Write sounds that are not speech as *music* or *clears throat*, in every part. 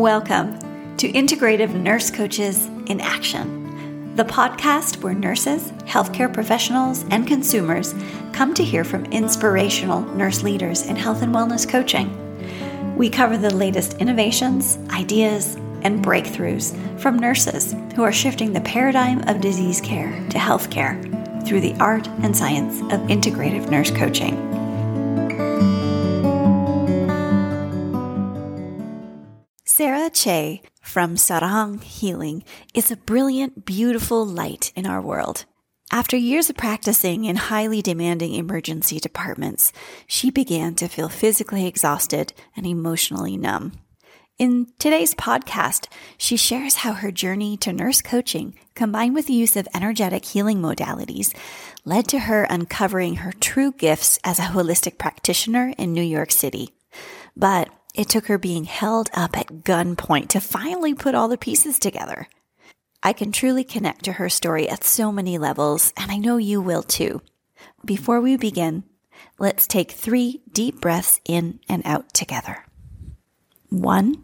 Welcome to Integrative Nurse Coaches in Action, the podcast where nurses, healthcare professionals, and consumers come to hear from inspirational nurse leaders in health and wellness coaching. We cover the latest innovations, ideas, and breakthroughs from nurses who are shifting the paradigm of disease care to healthcare through the art and science of integrative nurse coaching. Sara Choi from Sarang Healing is a brilliant, beautiful light in our world. After years of practicing in highly demanding emergency departments, she began to feel physically exhausted and emotionally numb. In today's podcast, she shares how her journey to nurse coaching, combined with the use of energetic healing modalities, led to her uncovering her true gifts as a holistic practitioner in New York City. But it took her being held up at gunpoint to finally put all the pieces together. I can truly connect to her story at so many levels, and I know you will too. Before we begin, let's take three deep breaths in and out together. One,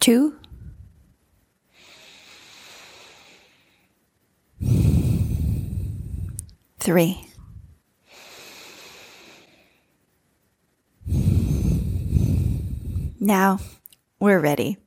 two, three. Now, we're ready.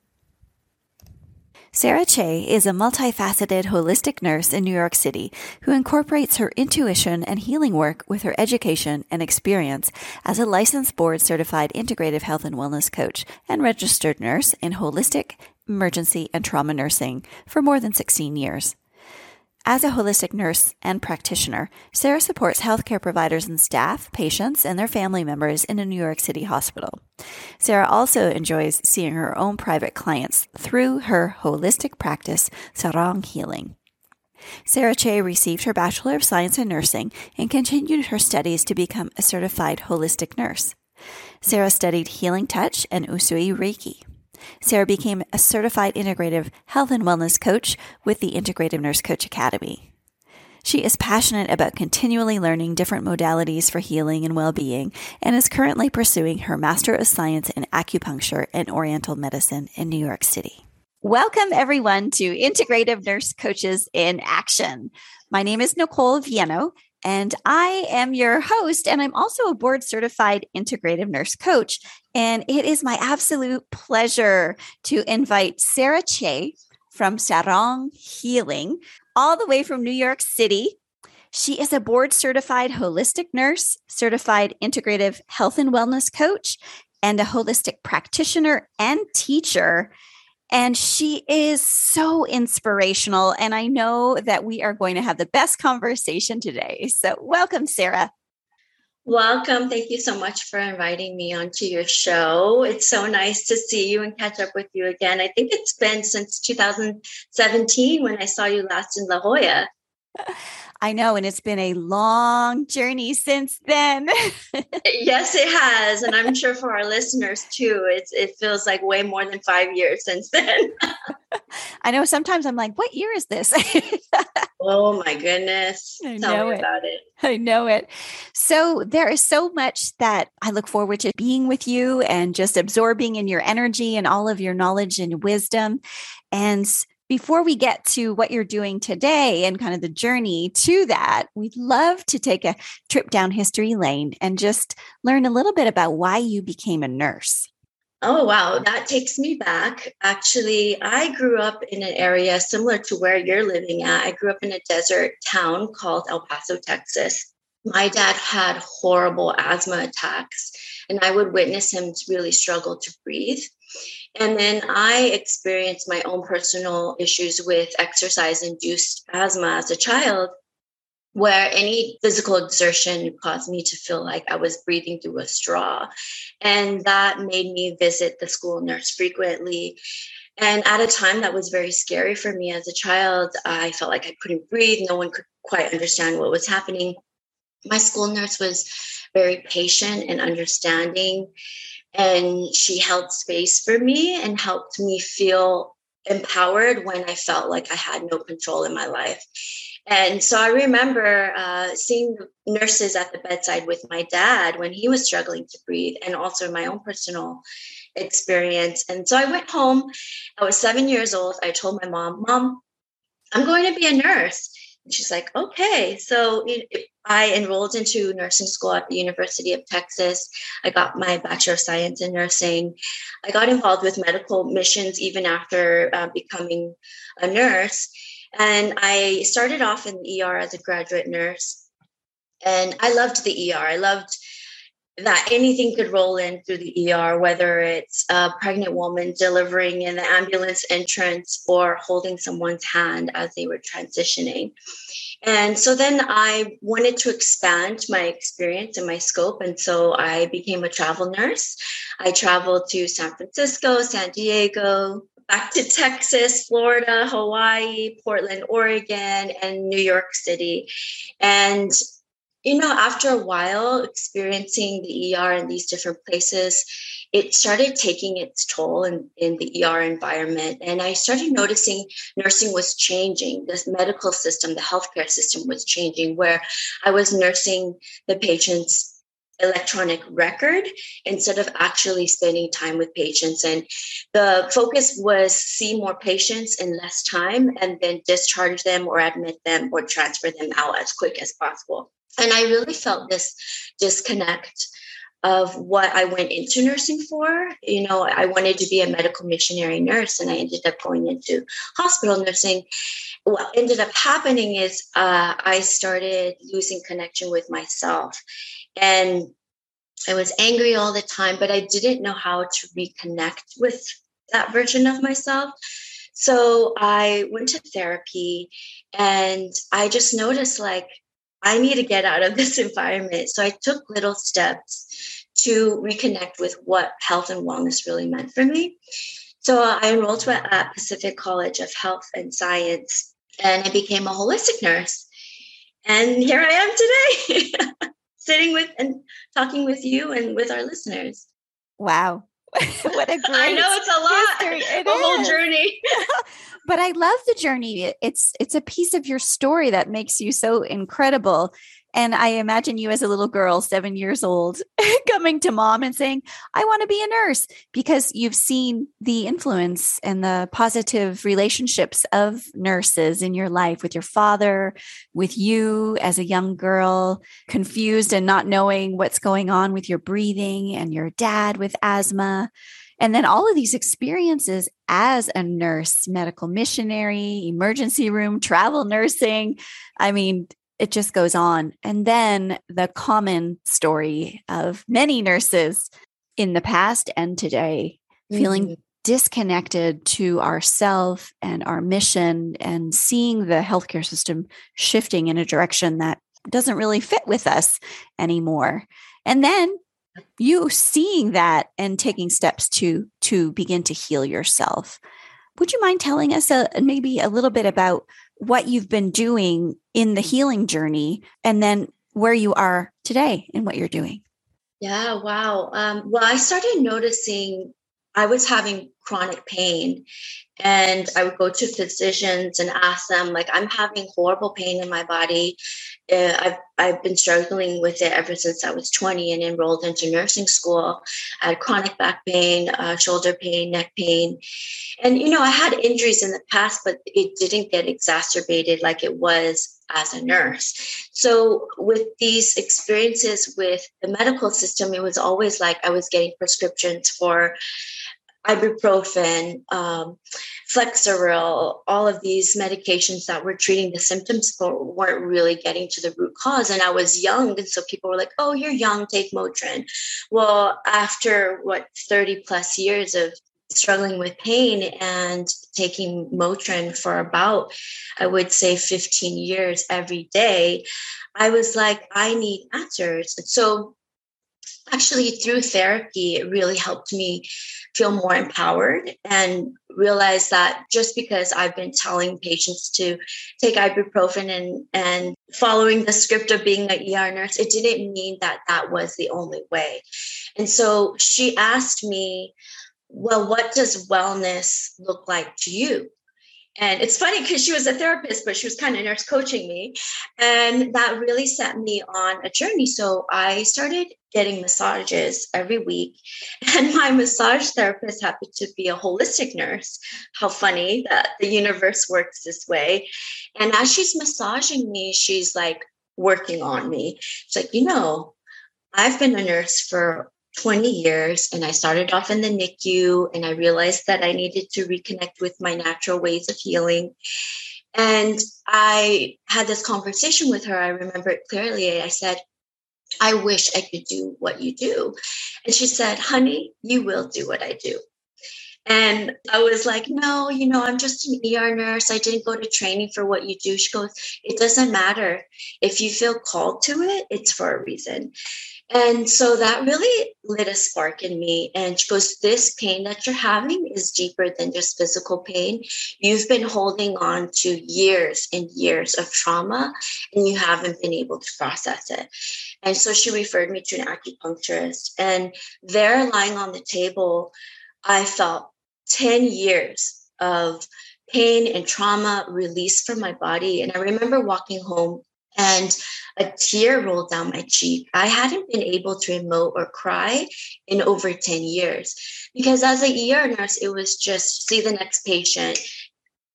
Sara Choi is a multifaceted holistic nurse in New York City who incorporates her intuition and healing work with her education and experience as a licensed board certified integrative health and wellness coach and registered nurse in holistic, emergency, and trauma nursing for more than 16 years. As a holistic nurse and practitioner, Sara supports healthcare providers and staff, patients, and their family members in a New York City hospital. Sara also enjoys seeing her own private clients through her holistic practice, Sarang Healing. Sara Choi received her Bachelor of Science in Nursing and continued her studies to become a certified holistic nurse. Sara studied healing touch and Usui Reiki. Sara became a certified integrative health and wellness coach with the Integrative Nurse Coach Academy. She is passionate about continually learning different modalities for healing and well being and is currently pursuing her Master of Science in Acupuncture and Oriental Medicine in New York City. Welcome, everyone, to Integrative Nurse Coaches in Action. My name is Nicole Viano, and I am your host, and I'm also a board certified integrative nurse coach. And it is my absolute pleasure to invite Sara Choi from Sarang Healing, all the way from New York City. She is a board certified holistic nurse, certified integrative health and wellness coach, and a holistic practitioner and teacher. And she is so inspirational. And I know that we are going to have the best conversation today. So, welcome, Sara. Welcome. Thank you so much for inviting me onto your show. It's so nice to see you and catch up with you again. I think it's been since 2017 when I saw you last in La Jolla. *laughs* I know, and it's been a long journey since then. *laughs* yes, it has, and I'm sure for our listeners too. It's it feels like way more than five years since then. *laughs* I know. Sometimes I'm like, "What year is this?" *laughs* oh my goodness! I Tell know me it. about it. I know it. So there is so much that I look forward to being with you and just absorbing in your energy and all of your knowledge and wisdom. And before we get to what you're doing today and kind of the journey to that, we'd love to take a trip down history lane and just learn a little bit about why you became a nurse. Oh, wow. That takes me back. Actually, I grew up in an area similar to where you're living at. I grew up in a desert town called El Paso, Texas. My dad had horrible asthma attacks, and I would witness him really struggle to breathe. And then I experienced my own personal issues with exercise induced asthma as a child, where any physical exertion caused me to feel like I was breathing through a straw. And that made me visit the school nurse frequently. And at a time that was very scary for me as a child, I felt like I couldn't breathe. No one could quite understand what was happening. My school nurse was very patient and understanding and she held space for me and helped me feel empowered when I felt like I had no control in my life. And so I remember uh, seeing nurses at the bedside with my dad when he was struggling to breathe, and also my own personal experience. And so I went home. I was seven years old. I told my mom, Mom, I'm going to be a nurse. And she's like, okay. So I enrolled into nursing school at the University of Texas. I got my Bachelor of Science in Nursing. I got involved with medical missions even after uh, becoming a nurse. And I started off in the ER as a graduate nurse. And I loved the ER. I loved that anything could roll in through the ER, whether it's a pregnant woman delivering in the ambulance entrance or holding someone's hand as they were transitioning. And so then I wanted to expand my experience and my scope. And so I became a travel nurse. I traveled to San Francisco, San Diego, back to Texas, Florida, Hawaii, Portland, Oregon, and New York City. And you know, after a while experiencing the ER in these different places, it started taking its toll in, in the ER environment. And I started noticing nursing was changing. The medical system, the healthcare system was changing, where I was nursing the patient's electronic record instead of actually spending time with patients. And the focus was see more patients in less time and then discharge them or admit them or transfer them out as quick as possible. And I really felt this disconnect of what I went into nursing for. You know, I wanted to be a medical missionary nurse, and I ended up going into hospital nursing. What ended up happening is uh, I started losing connection with myself. And I was angry all the time, but I didn't know how to reconnect with that version of myself. So I went to therapy and I just noticed like I need to get out of this *laughs* environment. So I took little steps to reconnect with what health and wellness really meant for me. So I enrolled at Pacific College of Health and Science and I became a holistic nurse. And here I am today, *laughs* sitting with and talking with you and with our listeners. Wow. *laughs* what a great I know it's a lot. History. It *laughs* a is. whole journey. *laughs* but I love the journey. It's it's a piece of your story that makes you so incredible. And I imagine you as a little girl, seven years old, *laughs* coming to mom and saying, I want to be a nurse because you've seen the influence and the positive relationships of nurses in your life with your father, with you as a young girl, confused and not knowing what's going on with your breathing, and your dad with asthma. And then all of these experiences as a nurse, medical missionary, emergency room, travel nursing. I mean, it just goes on. And then the common story of many nurses in the past and today mm-hmm. feeling disconnected to ourself and our mission and seeing the healthcare system shifting in a direction that doesn't really fit with us anymore. And then you seeing that and taking steps to to begin to heal yourself would you mind telling us a, maybe a little bit about what you've been doing in the healing journey and then where you are today and what you're doing. Yeah wow. Um, well i started noticing i was having chronic pain and i would go to physicians and ask them like i'm having horrible pain in my body uh, I've, I've been struggling with it ever since I was 20 and enrolled into nursing school. I had chronic back pain, uh, shoulder pain, neck pain. And, you know, I had injuries in the past, but it didn't get exacerbated like it was as a nurse. So, with these experiences with the medical system, it was always like I was getting prescriptions for ibuprofen, um, Flexeril, all of these medications that were treating the symptoms for weren't really getting to the root cause. And I was young, and so people were like, "Oh, you're young, take Motrin." Well, after what thirty plus years of struggling with pain and taking Motrin for about, I would say, 15 years every day, I was like, I need answers. so actually through therapy it really helped me feel more empowered and realize that just because i've been telling patients to take ibuprofen and and following the script of being an er nurse it didn't mean that that was the only way. And so she asked me well what does wellness look like to you And it's funny because she was a therapist, but she was kind of nurse coaching me. And that really set me on a journey. So I started getting massages every week. *laughs* And my massage therapist happened to be a holistic nurse. How funny that the universe works this way. And as she's massaging me, she's like working on me. It's like, you know, I've been a nurse for 20 years and I started off in the NICU and I realized that I needed to reconnect with my natural ways of healing. And I had this conversation with her. I remember it clearly. I said, I wish I could do what you do. And she said, Honey, you will do what I do. And I was like, No, you know, I'm just an ER nurse. I didn't go to training for what you do. She goes, It doesn't matter. If you feel called to it, it's for a reason. And so that really lit a spark in me. And she goes, This pain that you're having is deeper than just physical pain. You've been holding on to years and years of trauma, and you haven't been able to process it. And so she referred me to an acupuncturist. And there, lying on the table, I felt 10 years of pain and trauma released from my body. And I remember walking home and a tear rolled down my cheek. I hadn't been able to emote or cry in over 10 years because as a ER nurse, it was just see the next patient,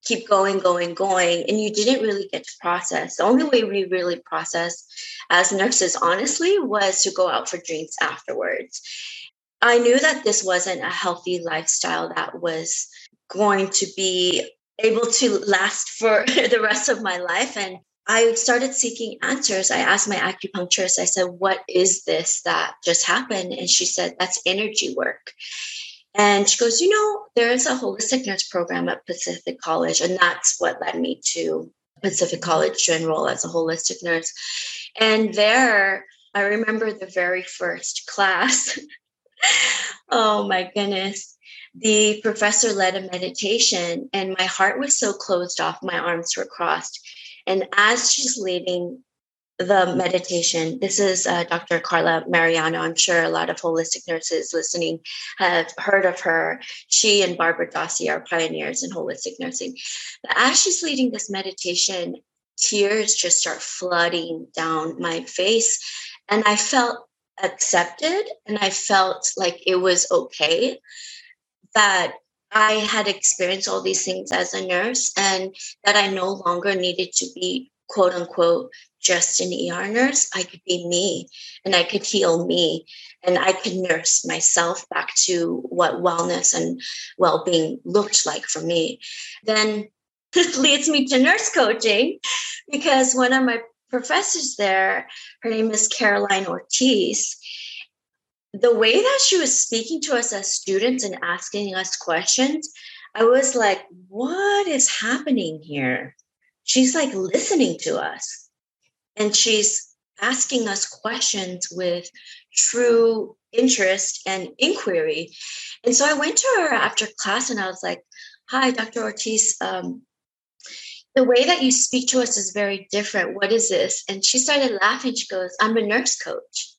keep going, going, going. And you didn't really get to process. The only way we really process as nurses, honestly, was to go out for drinks afterwards. I knew that this wasn't a healthy lifestyle that was going to be able to last for *laughs* the rest of my life. And I started seeking answers. I asked my acupuncturist, I said, What is this that just happened? And she said, That's energy work. And she goes, You know, there is a holistic nurse program at Pacific College. And that's what led me to Pacific College to enroll as a holistic nurse. And there, I remember the very first *laughs* class. oh my goodness. The professor led a meditation, and my heart was so closed off, my arms were crossed and as she's leading the meditation, this is uh, Dr. Carla Mariano. I'm sure a lot of holistic nurses listening have heard of her. She and Barbara Dossey are pioneers in holistic nursing. But as she's leading this meditation, tears just start flooding down my face. And I felt accepted and I felt like it was okay that I had experienced all these things as a nurse and that I no longer needed to be quote unquote just an ER nurse. I could be me and I could heal me and I could nurse myself back to what wellness and well being looked like for me. Then *laughs* this leads me to nurse coaching because one of my professors there, her name is Caroline Ortiz, the way that she was speaking to us as students and asking us questions, I was like, what is happening here? She's like listening to us and she's asking us questions with true interest and inquiry. And so I went to her after class and I was like, Hi, Dr. Ortiz. Um, the way that you speak to us is very different. What is this? And she started laughing. She goes, I'm a nurse coach.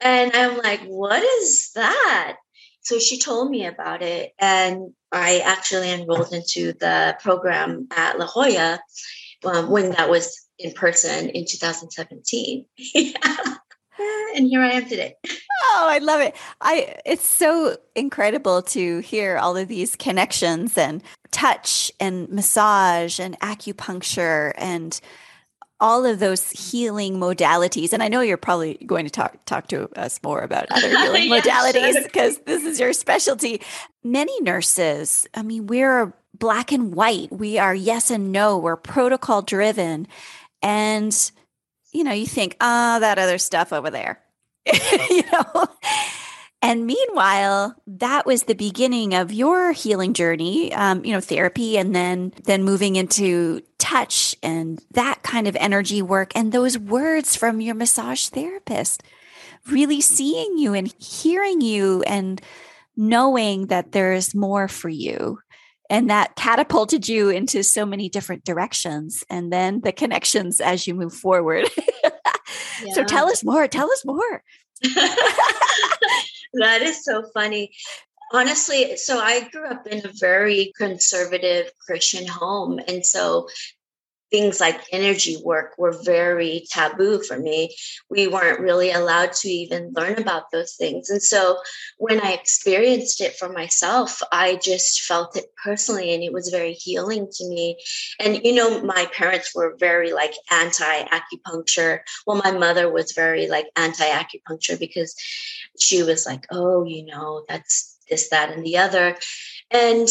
And I'm like, what is that? So she told me about it. And I actually enrolled into the program at La Jolla um, when that was in person in 2017. *laughs* and here I am today. Oh, I love it. I it's so incredible to hear all of these connections and touch and massage and acupuncture and all of those healing modalities and i know you're probably going to talk talk to us more about other *laughs* healing yeah, modalities because sure. this is your specialty. Many nurses i mean we're black and white. We are yes and no. We're protocol driven. And you know you think ah oh, that other stuff over there. *laughs* You know and meanwhile, that was the beginning of your healing journey, um, you know, therapy, and then then moving into touch and that kind of energy work, and those words from your massage therapist, really seeing you and hearing you, and knowing that there's more for you, and that catapulted you into so many different directions, and then the connections as you move forward. *laughs* yeah. So tell us more. Tell us more. *laughs* *laughs* that is so funny. honestly, so I grew up in a very conservative Christian home. And so things like energy work were very taboo for me. We weren't really allowed to even learn about those things. And so when I experienced it for myself, I just felt it personally and it was very healing to me. And, you know, my parents were very like anti acupuncture. Well, my mother was very like anti acupuncture because she was like, oh, you know, that's this, that, and the other. And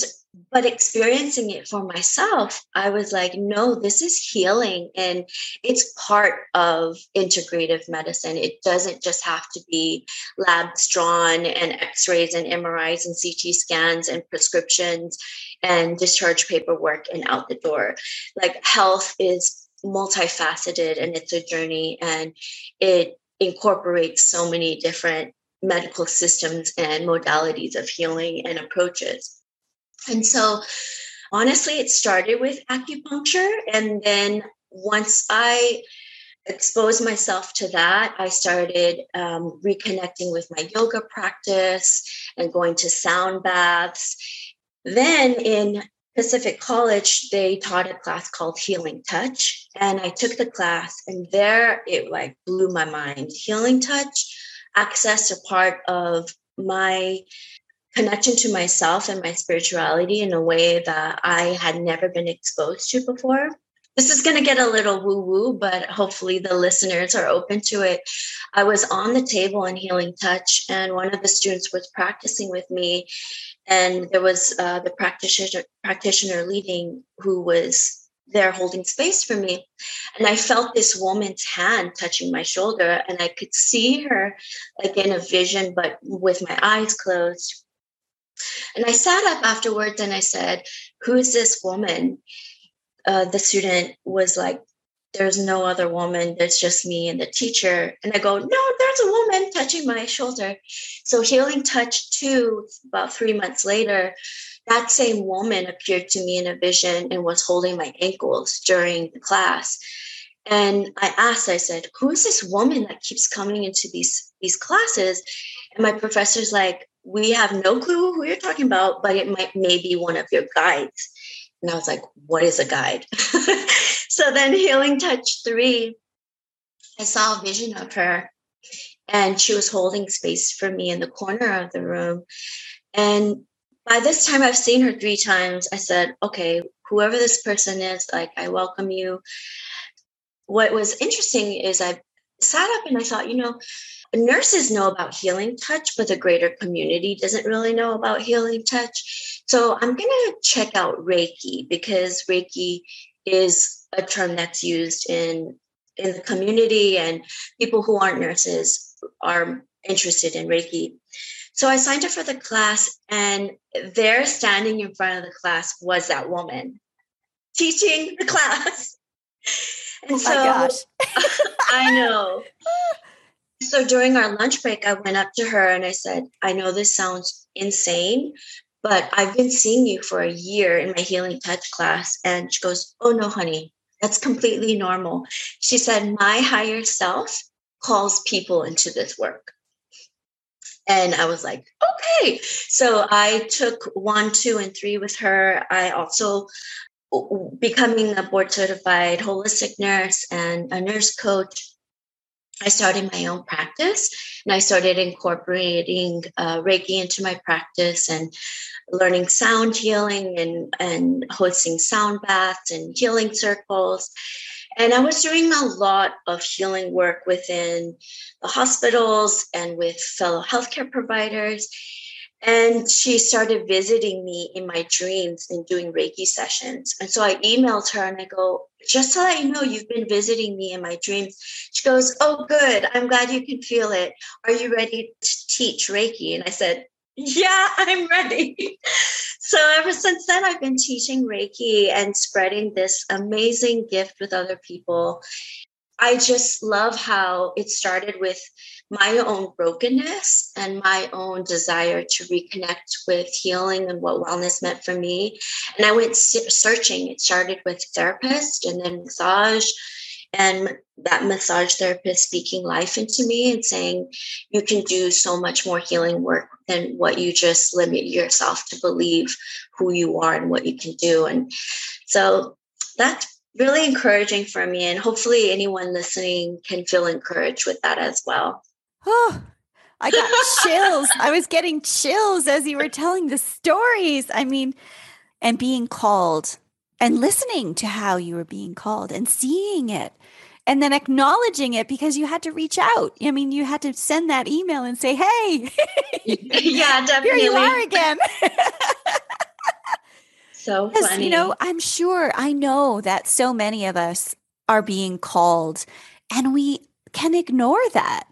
but experiencing it for myself, I was like, no, this is healing and it's part of integrative medicine. It doesn't just have to be labs drawn and x rays and MRIs and CT scans and prescriptions and discharge paperwork and out the door. Like health is multifaceted and it's a journey and it incorporates so many different medical systems and modalities of healing and approaches. And so, honestly, it started with acupuncture. And then once I exposed myself to that, I started um, reconnecting with my yoga practice and going to sound baths. Then in Pacific College, they taught a class called Healing Touch. And I took the class, and there it like blew my mind. Healing Touch access a part of my connection to myself and my spirituality in a way that I had never been exposed to before. This is going to get a little woo woo, but hopefully the listeners are open to it. I was on the table in Healing Touch, and one of the students was practicing with me, and there was uh, the practitioner practitioner leading who was there holding space for me. And I felt this woman's hand touching my shoulder, and I could see her like in a vision, but with my eyes closed. And I sat up afterwards and I said, Who is this woman? Uh, the student was like, There's no other woman. There's just me and the teacher. And I go, No, there's a woman touching my shoulder. So, Healing Touch 2, about three months later, that same woman appeared to me in a vision and was holding my ankles during the class. And I asked, I said, Who is this woman that keeps coming into these, these classes? And my professor's like, we have no clue who you're talking about, but it might may be one of your guides. And I was like, what is a guide? *laughs* so then Healing Touch 3, I saw a vision of her and she was holding space for me in the corner of the room. And by this time I've seen her three times. I said, okay, whoever this person is, like I welcome you. What was interesting is I sat up and I thought, you know, nurses know about healing touch, but the greater community doesn't really know about healing touch. So I'm going to check out Reiki because Reiki is a term that's used in in the community and people who aren't nurses are interested in Reiki. So I signed up for the class and there standing in front of the class was that woman teaching the *laughs* class. And oh so *laughs* I know. *laughs* So during our lunch break, I went up to her and I said, I know this sounds insane, but I've been seeing you for a year in my healing touch class. And she goes, Oh, no, honey, that's completely normal. She said, My higher self calls people into this work. And I was like, okay. So I took one, two, and three with her. I also becoming a board certified holistic nurse and a nurse coach I started my own practice and I started incorporating uh, Reiki into my practice and learning sound healing and, and hosting sound baths and healing circles. And I was doing a lot of healing work within the hospitals and with fellow healthcare providers. And she started visiting me in my dreams and doing Reiki sessions. And so I emailed her and I go, just to let you know, you've been visiting me in my dreams. She goes, Oh, good. I'm glad you can feel it. Are you ready to teach Reiki? And I said, Yeah, *laughs* I'm ready. so ever since then, I've been teaching Reiki and spreading this amazing gift with other people. I just love how it started with my own brokenness and my own desire to reconnect with healing and what wellness meant for me. And I went searching. It started with therapist and then massage and that massage therapist speaking life into me and saying you can do so much more healing work than what you just limit yourself to believe who you are and what you can do and so that's really encouraging for me and hopefully anyone listening can feel encouraged with that as well oh i got chills i was getting chills as you were telling the stories i mean and being called and listening to how you were being called and seeing it and then acknowledging it because you had to reach out. I mean, you had to send that email and say, "Hey, *laughs* yeah, definitely. Here you are again." *laughs* so funny. You know, I'm sure I know that so many of us are being called, and we can ignore that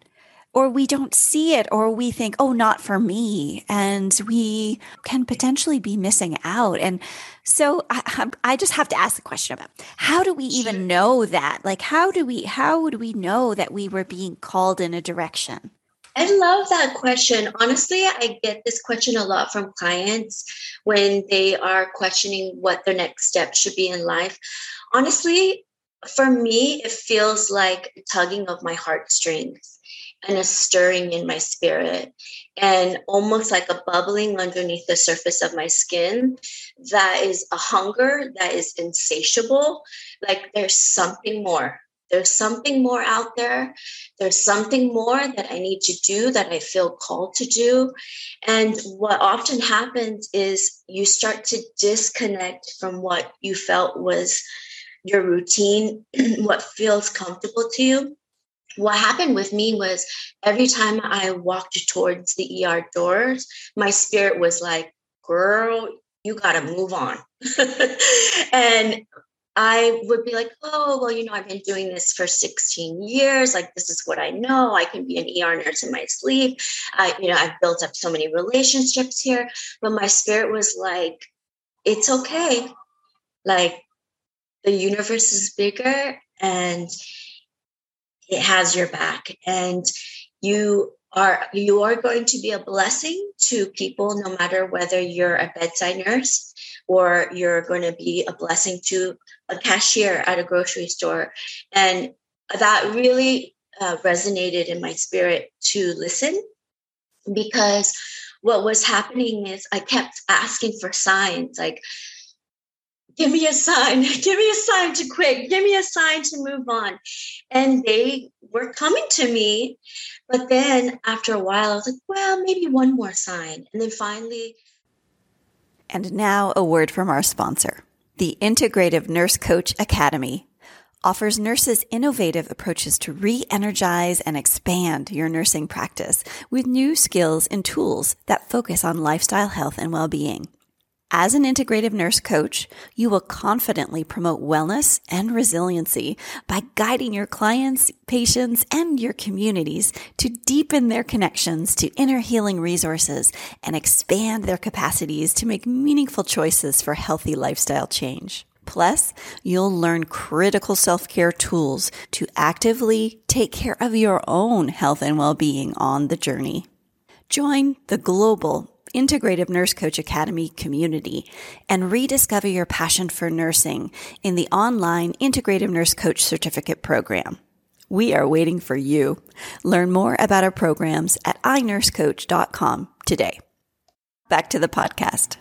or we don't see it or we think oh not for me and we can potentially be missing out. And so I, I just have to ask the question about how do we even know that? Like how do we how would we know that we were being called in a direction? I love that question. Honestly, I get this question a lot from clients when they are questioning what their next step should be in life. Honestly, for me, it feels like tugging of my heartstrings and a stirring in my spirit and almost like a bubbling underneath the surface of my skin that is a hunger that is insatiable. Like there's something more. There's something more out there. There's something more that i need to do that i feel called to do. And what often happens is you start to disconnect from what you felt was your routine *clears throat* what feels comfortable to you what happened with me was every time I walked towards the ER doors, my spirit was like, girl, you got to move on. *laughs* and I would be like, oh, well, you know, I've been doing this for 16 years. Like, this is what I know. I can be an ER nurse in my sleep. I, you know, I've built up so many relationships here. But my spirit was like, it's okay. Like, the universe is bigger and it has your back. And you are you are going to be a blessing to people no matter whether you're a bedside nurse or you're going to be a blessing to a cashier at a grocery store. And that really uh, resonated in my spirit to listen because what was happening is i kept asking for signs like give me a sign, *laughs* give me a sign to quit, give me a sign to move on. And they were coming to me. But then after a while, I was like, well, maybe one more sign. And then finally. And now a word from our sponsor. The Integrative Nurse Coach Academy offers nurses innovative approaches to re energize and expand your nursing practice with new skills and tools that focus on lifestyle health and well being. As an integrative nurse coach, you will confidently promote wellness and resiliency by guiding your clients, patients, and your communities to deepen their connections to inner healing resources and expand their capacities to make meaningful choices for healthy lifestyle change. Plus, you'll learn critical self-care tools to actively take care of your own health and well-being on the journey. Join the global Integrative Nurse Coach Academy community and rediscover your passion for nursing in the online Integrative Nurse Coach Certificate Program. We are waiting for you. Learn more about our programs at inursecoach.com today. Back to the podcast.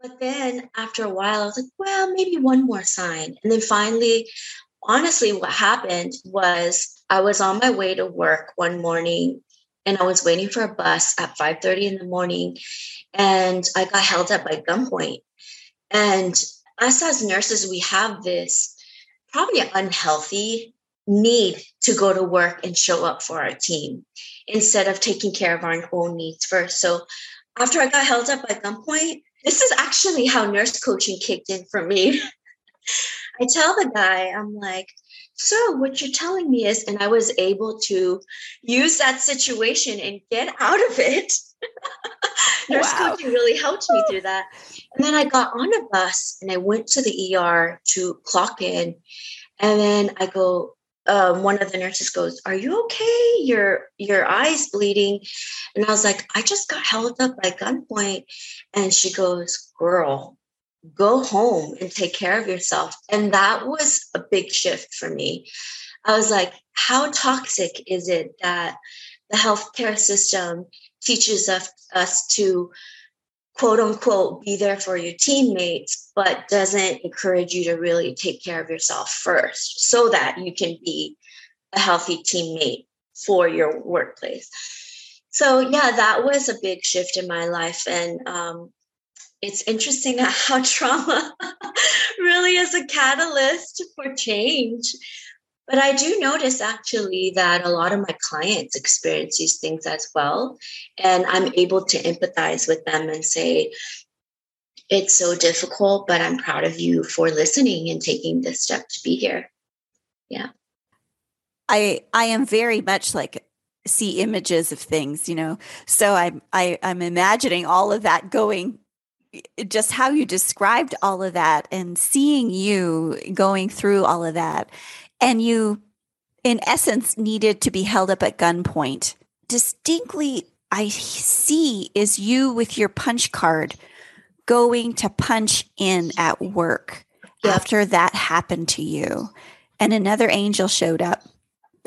But then after a while, I was like, well, maybe one more sign. And then finally, honestly, what happened was I was on my way to work one morning and I was waiting for a bus at 5:30 in the morning and I got held up by gunpoint. And us as nurses, we have this probably unhealthy need to go to work and show up for our team instead of taking care of our own needs first. So after I got held up by gunpoint, this is actually how nurse coaching kicked in for me. *laughs* I tell the guy, I'm like, so what you're telling me is, and I was able to use that situation and get out of it. *laughs* Nurse wow. coaching really helped me through that. And then I got on a bus and I went to the ER to clock in. And then I go, um, one of the nurses goes, "Are you okay? Your your eyes bleeding." And I was like, "I just got held up by gunpoint." And she goes, "Girl, go home and take care of yourself. And that was a big shift for me. I was like, how toxic is it that the healthcare system teaches us, us to quote unquote be there for your teammates, but doesn't encourage you to really take care of yourself first so that you can be a healthy teammate for your workplace. So, yeah, that was a big shift in my life. And um, it's interesting how *laughs* trauma really is a catalyst for change. But I do notice actually that a lot of my clients experience these things as well. And I'm able to empathize with them and say, it's so difficult, but I'm proud of you for listening and taking this step to be here. Yeah. I I am very much like see images of things, you know. So I'm I, I'm imagining all of that going just how you described all of that and seeing you going through all of that and you in essence needed to be held up at gunpoint. Distinctly i see is you with your punch card going to punch in at work after that happened to you. And another angel showed up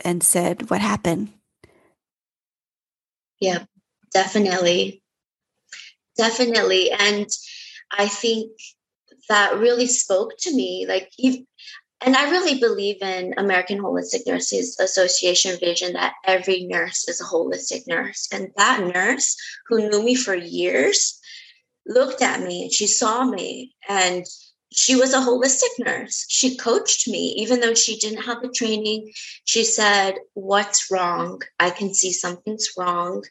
and said what happened? Yeah definitely definitely and i think that really spoke to me like and i really believe in american holistic nurses association vision that every nurse is a holistic nurse and that nurse who knew me for years looked at me and she saw me and she was a holistic nurse. She coached me, even though she didn't have the training. She said, What's wrong? I can see something's wrong.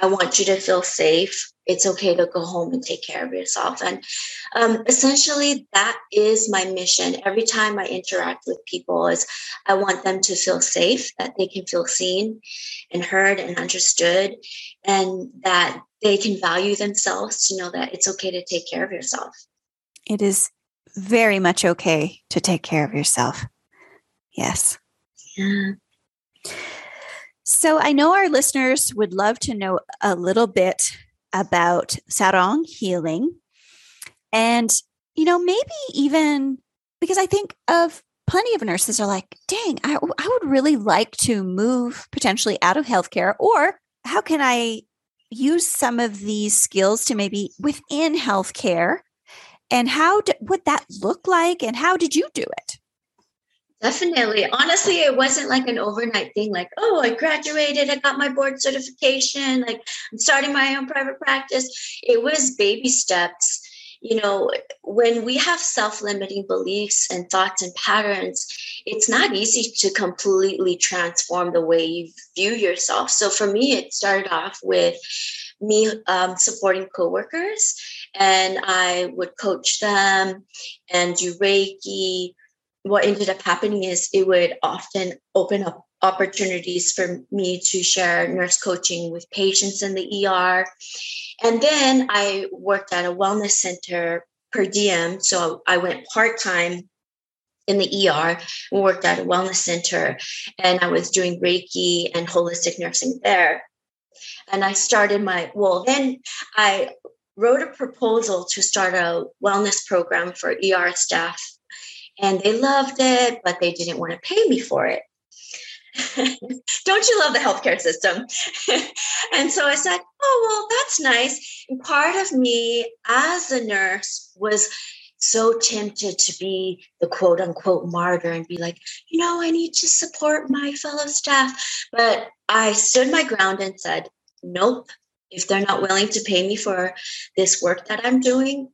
I want you to feel safe. It's okay to go home and take care of yourself. And um, essentially, that is my mission. Every time I interact with people, is I want them to feel safe, that they can feel seen and heard and understood, and that they can value themselves to know that it's okay to take care of yourself. It is very much okay to take care of yourself. Yes. Yeah. So I know our listeners would love to know a little bit about Sarang healing. And, you know, maybe even because I think of plenty of nurses are like, dang, I, I would really like to move potentially out of healthcare. Or how can I use some of these skills to maybe within healthcare? And how would that look like? And how did you do it? Definitely. Honestly, it wasn't like an overnight thing, like, oh, I graduated, I got my board certification, like I'm starting my own private practice. It was baby steps. You know, when we have self limiting beliefs and thoughts and patterns, it's not easy to completely transform the way you view yourself. So for me, it started off with me um, supporting coworkers, and I would coach them and do Reiki what ended up happening is it would often open up opportunities for me to share nurse coaching with patients in the ER. And then I worked at a wellness center per diem. So I went part time in the ER and worked at a wellness center. And I was doing Reiki and holistic nursing there. And I started my, well, then I wrote a proposal to start a wellness program for ER staff and they loved it, but they didn't want to pay me for it. *laughs* Don't you love the healthcare system? *laughs* and so I said, Oh, well, that's nice. And part of me as a nurse was so tempted to be the quote unquote martyr and be like, you know, I need to support my fellow staff. But I stood my ground and said, nope, if they're not willing to pay me for this work that I'm doing,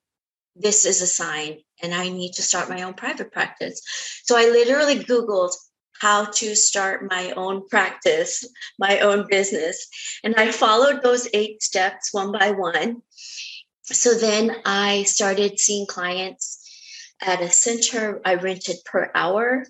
this is a sign and I need to start my own private practice. So I literally Googled how to start my own practice, my own business. And I followed those eight steps one by one. So then I started seeing clients at a center I rented per hour.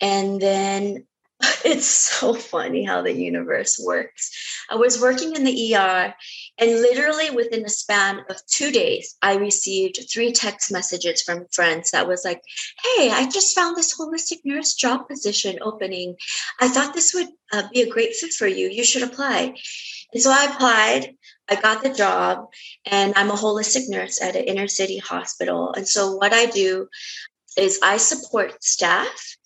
And then *laughs* it's so funny how the universe works. I was working in the ER, and literally within a span of two days, I received three text messages from friends that was like, Hey, I just found this holistic nurse job position opening. I thought this would uh, be a great fit for you. You should apply. And so I applied, I got the job, and I'm a holistic nurse at an inner city hospital. And so what I do is I support staff.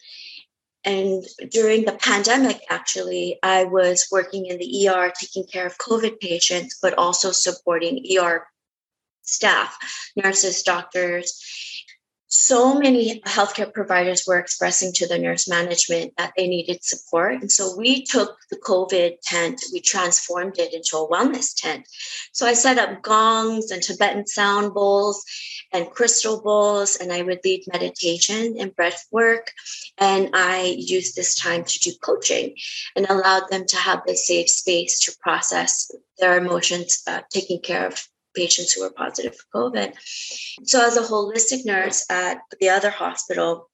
And during the pandemic, actually, I was working in the ER taking care of COVID patients, but also supporting ER staff, nurses, doctors, so many healthcare providers were expressing to the nurse management that they needed support. And so we took the COVID tent, we transformed it into a wellness tent. So I set up gongs and Tibetan sound bowls and crystal bowls, and I would lead meditation and breath work. And I used this time to do coaching and allowed them to have the safe space to process their emotions, uh, taking care of patients who were positive for COVID. So, as a holistic nurse at the other hospital,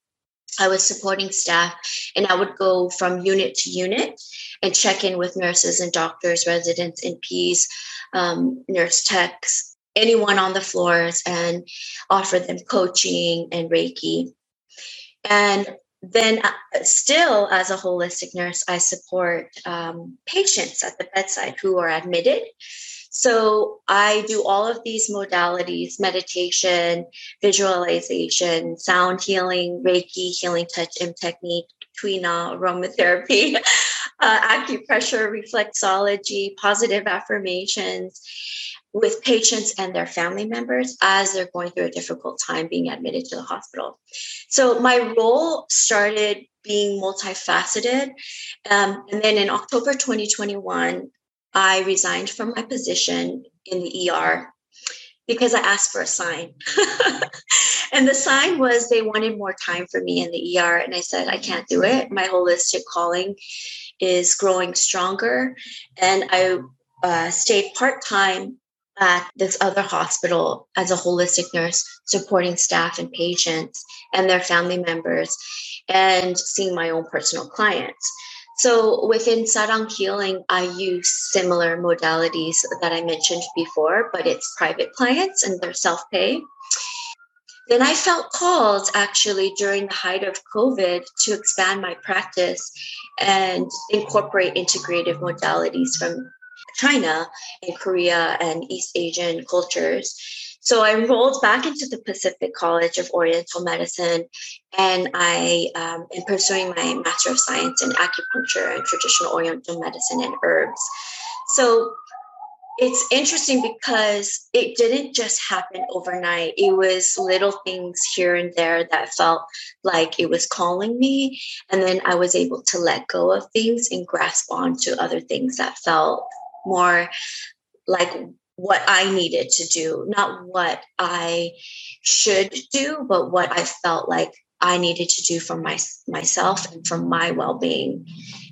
I was supporting staff and I would go from unit to unit and check in with nurses and doctors, residents, NPs, um, nurse techs, anyone on the floors, and offer them coaching and Reiki. And then, uh, still, as a holistic nurse, I support um, patients at the bedside who are admitted so I do all of these modalities meditation, visualization, sound healing, Reiki, healing touch M technique, Tuina, aromatherapy, *laughs* uh, acupressure, reflexology, positive affirmations with patients and their family members as they're going through a difficult time being admitted to the hospital. So my role started being multifaceted. Um, and then in October 2021, I resigned from my position in the ER because I asked for a sign. *laughs* and the sign was they wanted more time for me in the ER. And I said, I can't do it. My holistic calling is growing stronger. And I uh, stayed part time at this other hospital as a holistic nurse, supporting staff and patients and their family members, and seeing my own personal clients. So within Sarang Healing, I use similar modalities that I mentioned before, but it's private clients and they're self pay. Then I felt called actually during the height of COVID to expand my practice and incorporate integrative modalities from China and Korea and East Asian cultures so I enrolled back into the Pacific College of Oriental Medicine, and I um, am pursuing my Master of Science in Acupuncture and Traditional Oriental Medicine and Herbs. So it's interesting because it didn't just happen overnight. It was little things here and there that felt like it was calling me. And then I was able to let go of things and grasp on to other things that felt more like what I needed to do, not what I should do, but what I felt like I needed to do for my, myself and for my well being.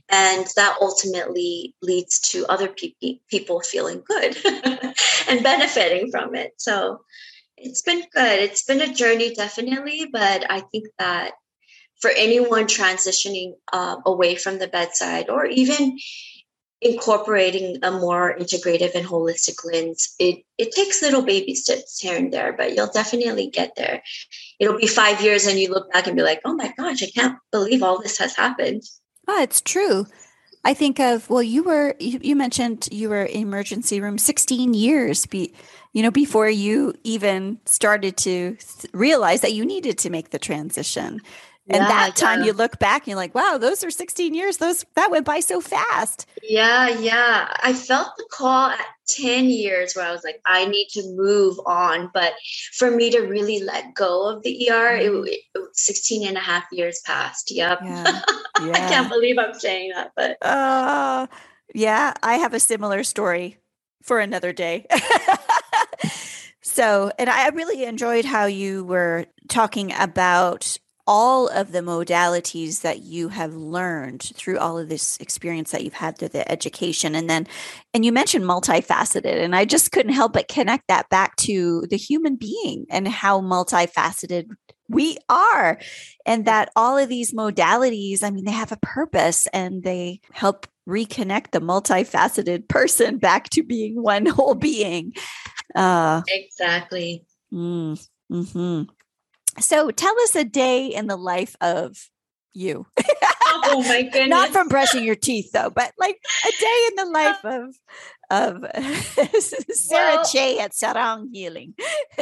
And that ultimately leads to other pe- people feeling good *laughs* and benefiting from it. So it's been good. It's been a journey, definitely, but I think that for anyone transitioning uh, away from the bedside or even incorporating a more integrative and holistic lens it it takes little baby steps here and there but you'll definitely get there. It'll be five years and you look back and be like oh my gosh i can't believe all this has happened. Oh it's true. I think of well you were you, you mentioned you were in emergency room 16 years be you know before you even started to realize that you needed to make the transition and yeah, that time yeah. you look back and you're like wow those are 16 years. Those that went by so fast. Yeah yeah. I felt the call at 10 years where i was like i need to move on. But for me to really let go of the er mm-hmm. it, it, 16 and a half years passed. Yep yeah. *laughs* i can't believe i'm saying that but uh yeah i have a similar story for another day. *laughs* So and i really enjoyed how you were talking about all of the modalities that you have learned through all of this experience that you've had through the education. And then and you mentioned multifaceted and i just couldn't help but connect that back to the human being and how multifaceted we are. And that all of these modalities i mean they have a purpose and they help reconnect the multifaceted person back to being one whole being. Uh exactly. mm, hmm so tell us a day in the life of you. oh my *laughs* goodness. Not from brushing your teeth though, but like a day in the life of of *laughs* Sara well, Choi at Sarang Healing.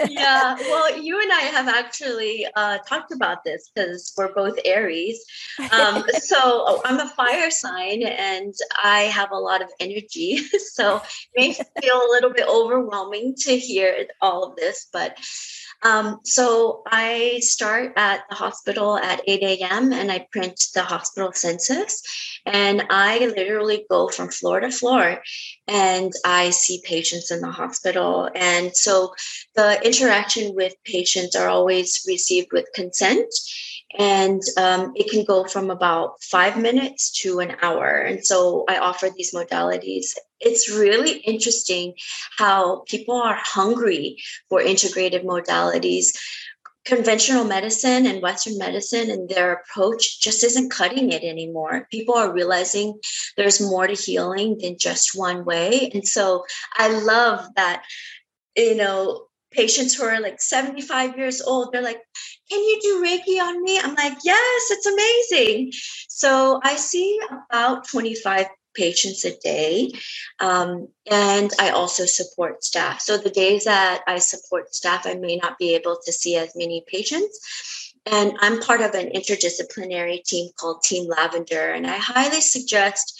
yeah, *laughs* well, you and I have actually uh, talked about this because we're both Aries. Um, so I'm a fire sign and I have a lot of energy. So it may feel a little bit overwhelming to hear all of this, but um, so I start at the hospital at 8 a.m. and I print the hospital census. And I literally go from floor to floor and I see patients in the hospital. And so the interaction with patients are always received with consent and um, it can go from about five minutes to an hour. And so I offer these modalities. It's really interesting how people are hungry for integrative modalities. Conventional medicine and Western medicine and their approach just isn't cutting it anymore. People are realizing there's more to healing than just one way. And so I love that, you know, patients who are like 75 years old they're like can you do reiki on me? I'm like yes it's amazing. So i see about 25 patients a day um, and i also support staff. So the days that i support staff i may not be able to see as many patients. And i'm part of an interdisciplinary team called team lavender and i highly suggest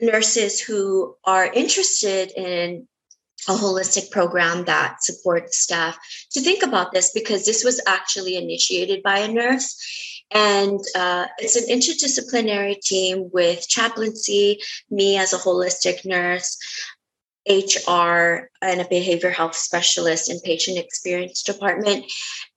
nurses who are interested in a holistic program that supports staff to think about this because this was actually initiated by a nurse. And uh, it's an interdisciplinary team with chaplaincy, me as a holistic nurse, HR, and a behavior health specialist in patient experience department.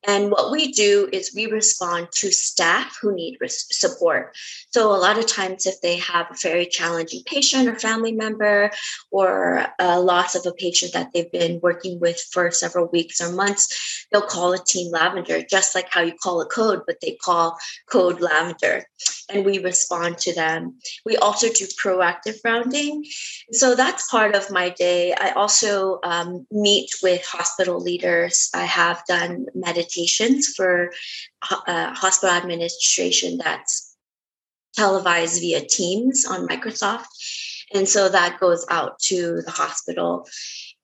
And what we do is we respond to staff who need support. So, a lot of times, if they have a very challenging patient or family member, or a loss of a patient that they've been working with for several weeks or months, they'll call a team lavender, just like how you call a code, but they call code lavender. And we respond to them. We also do proactive rounding. So, that's part of my day. I also um, meet with hospital leaders. I have done meditation for uh, hospital administration that's televised via Teams on Microsoft. And so that goes out to the hospital.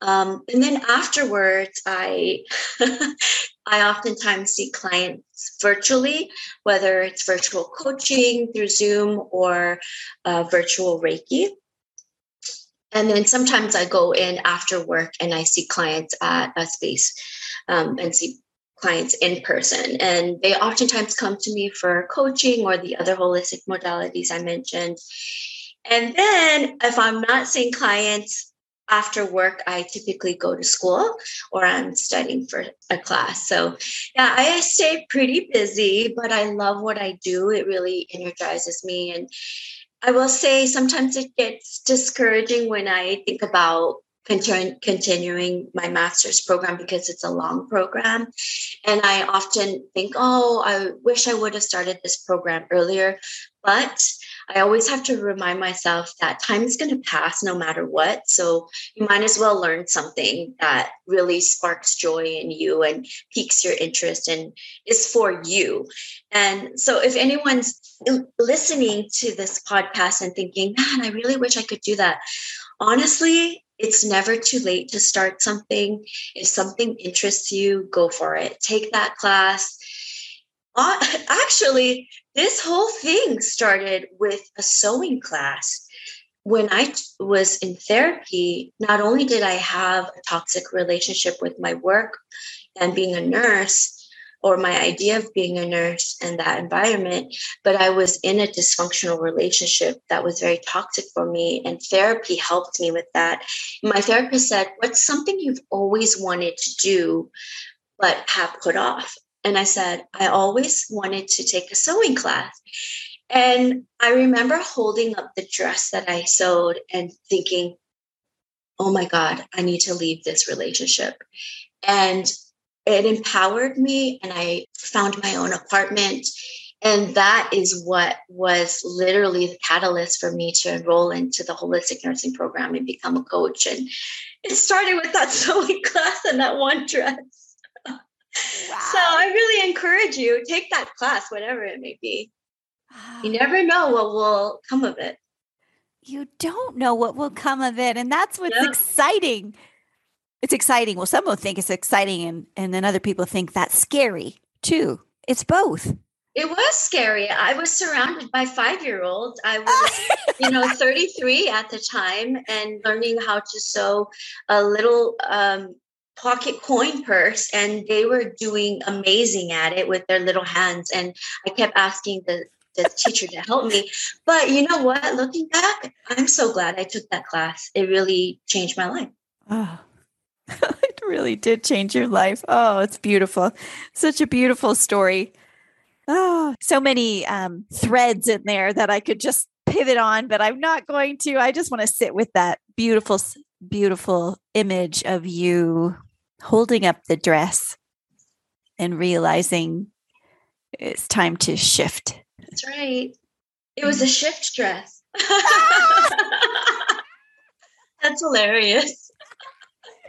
Um, and then afterwards, I *laughs* I oftentimes see clients virtually, whether it's virtual coaching through Zoom or uh, virtual Reiki. And then sometimes I go in after work and I see clients at a space um, and see clients in person. And they oftentimes come to me for coaching or the other holistic modalities I mentioned. And then if I'm not seeing clients after work, I typically go to school or I'm studying for a class. So, yeah, I stay pretty busy, but I love what I do. It really energizes me. And I will say sometimes it gets discouraging when I think about continu- continuing my master's program because it's a long program. And I often think, oh, I wish I would have started this program earlier. But I always have to remind myself that time is going to pass no matter what. So you might as well learn something that really sparks joy in you and piques your interest and is for you. And so if anyone's listening to this podcast and thinking, man, I really wish I could do that. Honestly, it's never too late to start something. If something interests you, go for it. Take that class. *laughs* Actually, this whole thing started with a sewing class. When I was in therapy, not only did I have a toxic relationship with my work and being a nurse, or my idea of being a nurse and that environment, but I was in a dysfunctional relationship that was very toxic for me, and therapy helped me with that. My therapist said, What's something you've always wanted to do, but have put off? And I said, I always wanted to take a sewing class. And I remember holding up the dress that I sewed and thinking, oh my God, I need to leave this relationship. And it empowered me and I found my own apartment. And that is what was literally the catalyst for me to enroll into the holistic nursing program and become a coach. And it started with that *laughs* sewing class and that one dress. Wow. So I really encourage you take that class, whatever it may be. Ah. You never know what will come of it. you don't know what will come of it. And that's what's yeah. exciting. It's exciting. Well, some will think it's exciting, and, and then other people think that's scary too. It's both. It was scary. I was surrounded by five year olds. I *laughs* was, you know, 33 at the time and learning how to sew a little um, pocket coin purse. And they were doing amazing at it with their little hands. And I kept asking the, the teacher to help me. But you know what? Looking back, I'm so glad I took that class. It really changed my life. Oh, *laughs* it really did change your life. Oh, it's beautiful. Such a beautiful story. Oh, so many um, threads in there that I could just pivot on, but I'm not going to. I just want to sit with that beautiful, beautiful image of you holding up the dress and realizing it's time to shift. That's right. It was a shift dress. *laughs* *laughs* That's hilarious.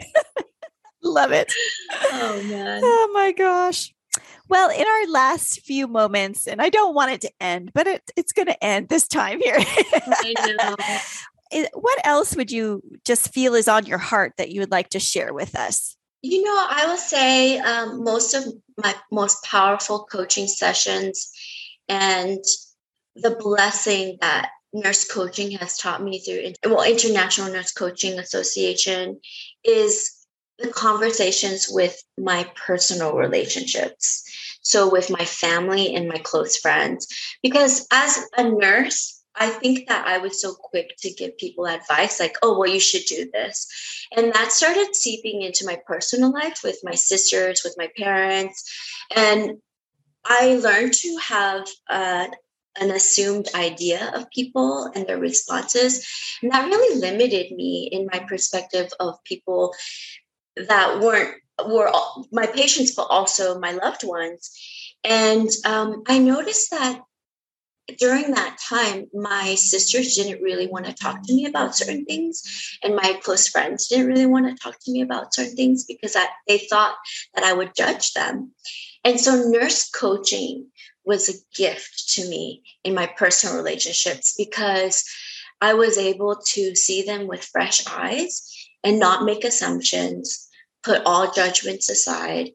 *laughs* Love it. Oh, man. Oh, my gosh. Well, in our last few moments, and I don't want it to end, but it, it's going to end this time here. *laughs* what else would you just feel is on your heart that you would like to share with us? You know, I will say um, most of my most powerful coaching sessions and the blessing that nurse coaching has taught me through well international nurse coaching association is the conversations with my personal relationships so with my family and my close friends. Because as a nurse, I think that I was so quick to give people advice like, oh, well, you should do this. And that started seeping into my personal life with my sisters, with my parents. And I learned to have uh, an assumed idea of people and their responses. And that really limited me in my perspective of people that weren't were my patients, but also my loved ones. And um, I noticed that during that time, my sisters didn't really want to talk to me about certain things, and my close friends didn't really want to talk to me about certain things because I, they thought that I would judge them. And so, nurse coaching was a gift to me in my personal relationships because I was able to see them with fresh eyes and not make assumptions put all judgments aside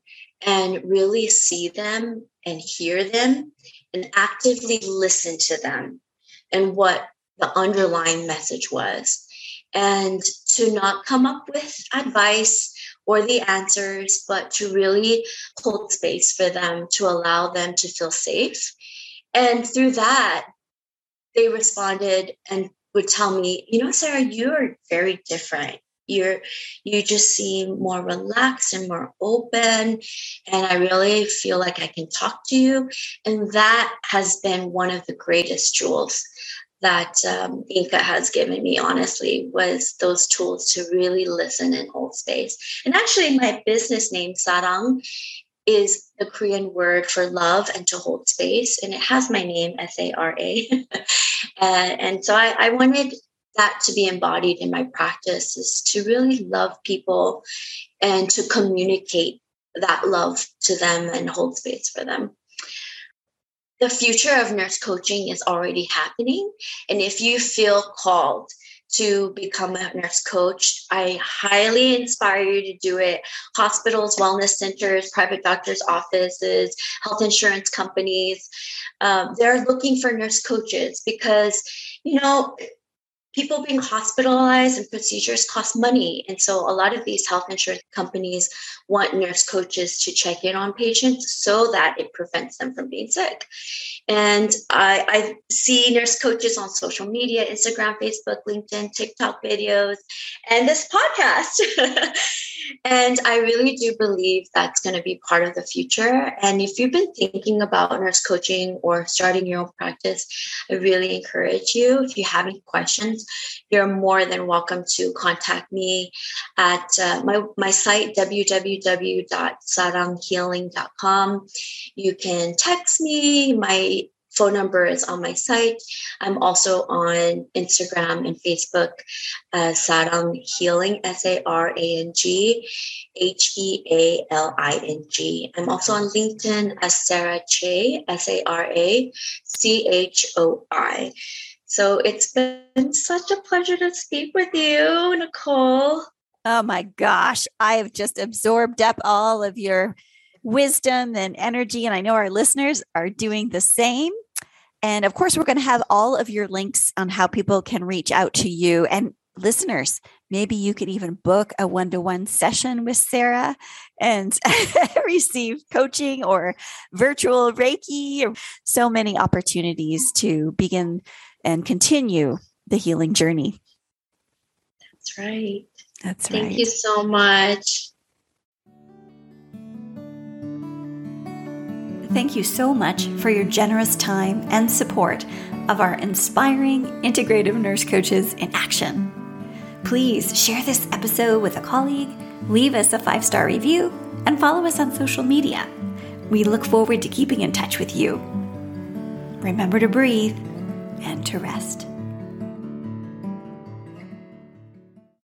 and really see them and hear them and actively listen to them and what the underlying message was. And to not come up with advice or the answers, but to really hold space for them to allow them to feel safe. And through that, they responded and would tell me, you know, Sara, you are very different you're you just seem more relaxed and more open and i really feel like i can talk to you and that has been one of the greatest jewels that um, INCA has given me, honestly, was those tools to really listen and hold space. And actually, my business name, Sarang, is the Korean word for love and to hold space. And it has my name, S A R A. *laughs* And so I, I wanted that to be embodied in my practice is to really love people and to communicate that love to them and hold space for them. The future of nurse coaching is already happening. And if you feel called to become a nurse coach, I highly inspire you to do it. Hospitals, wellness centers, private doctors' offices, health insurance companies, um, they're looking for nurse coaches because, you know, people being hospitalized and procedures cost money. And so a lot of these health insurance companies want nurse coaches to check in on patients so that it prevents them from being sick. And I, I see nurse coaches on social media Instagram, Facebook, LinkedIn, TikTok videos, and this podcast. *laughs* and I really do believe that's going to be part of the future. And if you've been thinking about nurse coaching or starting your own practice, I really encourage you. If you have any questions, you're more than welcome to contact me at uh, my, my site, www.saranghealing.com. You can text me. My phone number is on my site. I'm also on Instagram and Facebook, uh, Sarang Healing, S A R A N G H E A L I N G. I'm also on LinkedIn as Sara Choi, S A R A C H O I. So it's been such a pleasure to speak with you, Nicole. Oh my gosh, I have just absorbed up all of your wisdom and energy. And I know our listeners are doing the same. And of course, we're going to have all of your links on how people can reach out to you. And listeners, maybe you could even book a one to one session with Sara and *laughs* receive coaching or virtual Reiki, or so many opportunities to begin and continue the healing journey. That's right. That's Thank right. Thank you so much. Thank you so much for your generous time and support of our inspiring integrative nurse coaches in action. Please share this episode with a colleague, leave us a five star review, and follow us on social media. We look forward to keeping in touch with you. Remember to breathe and to rest.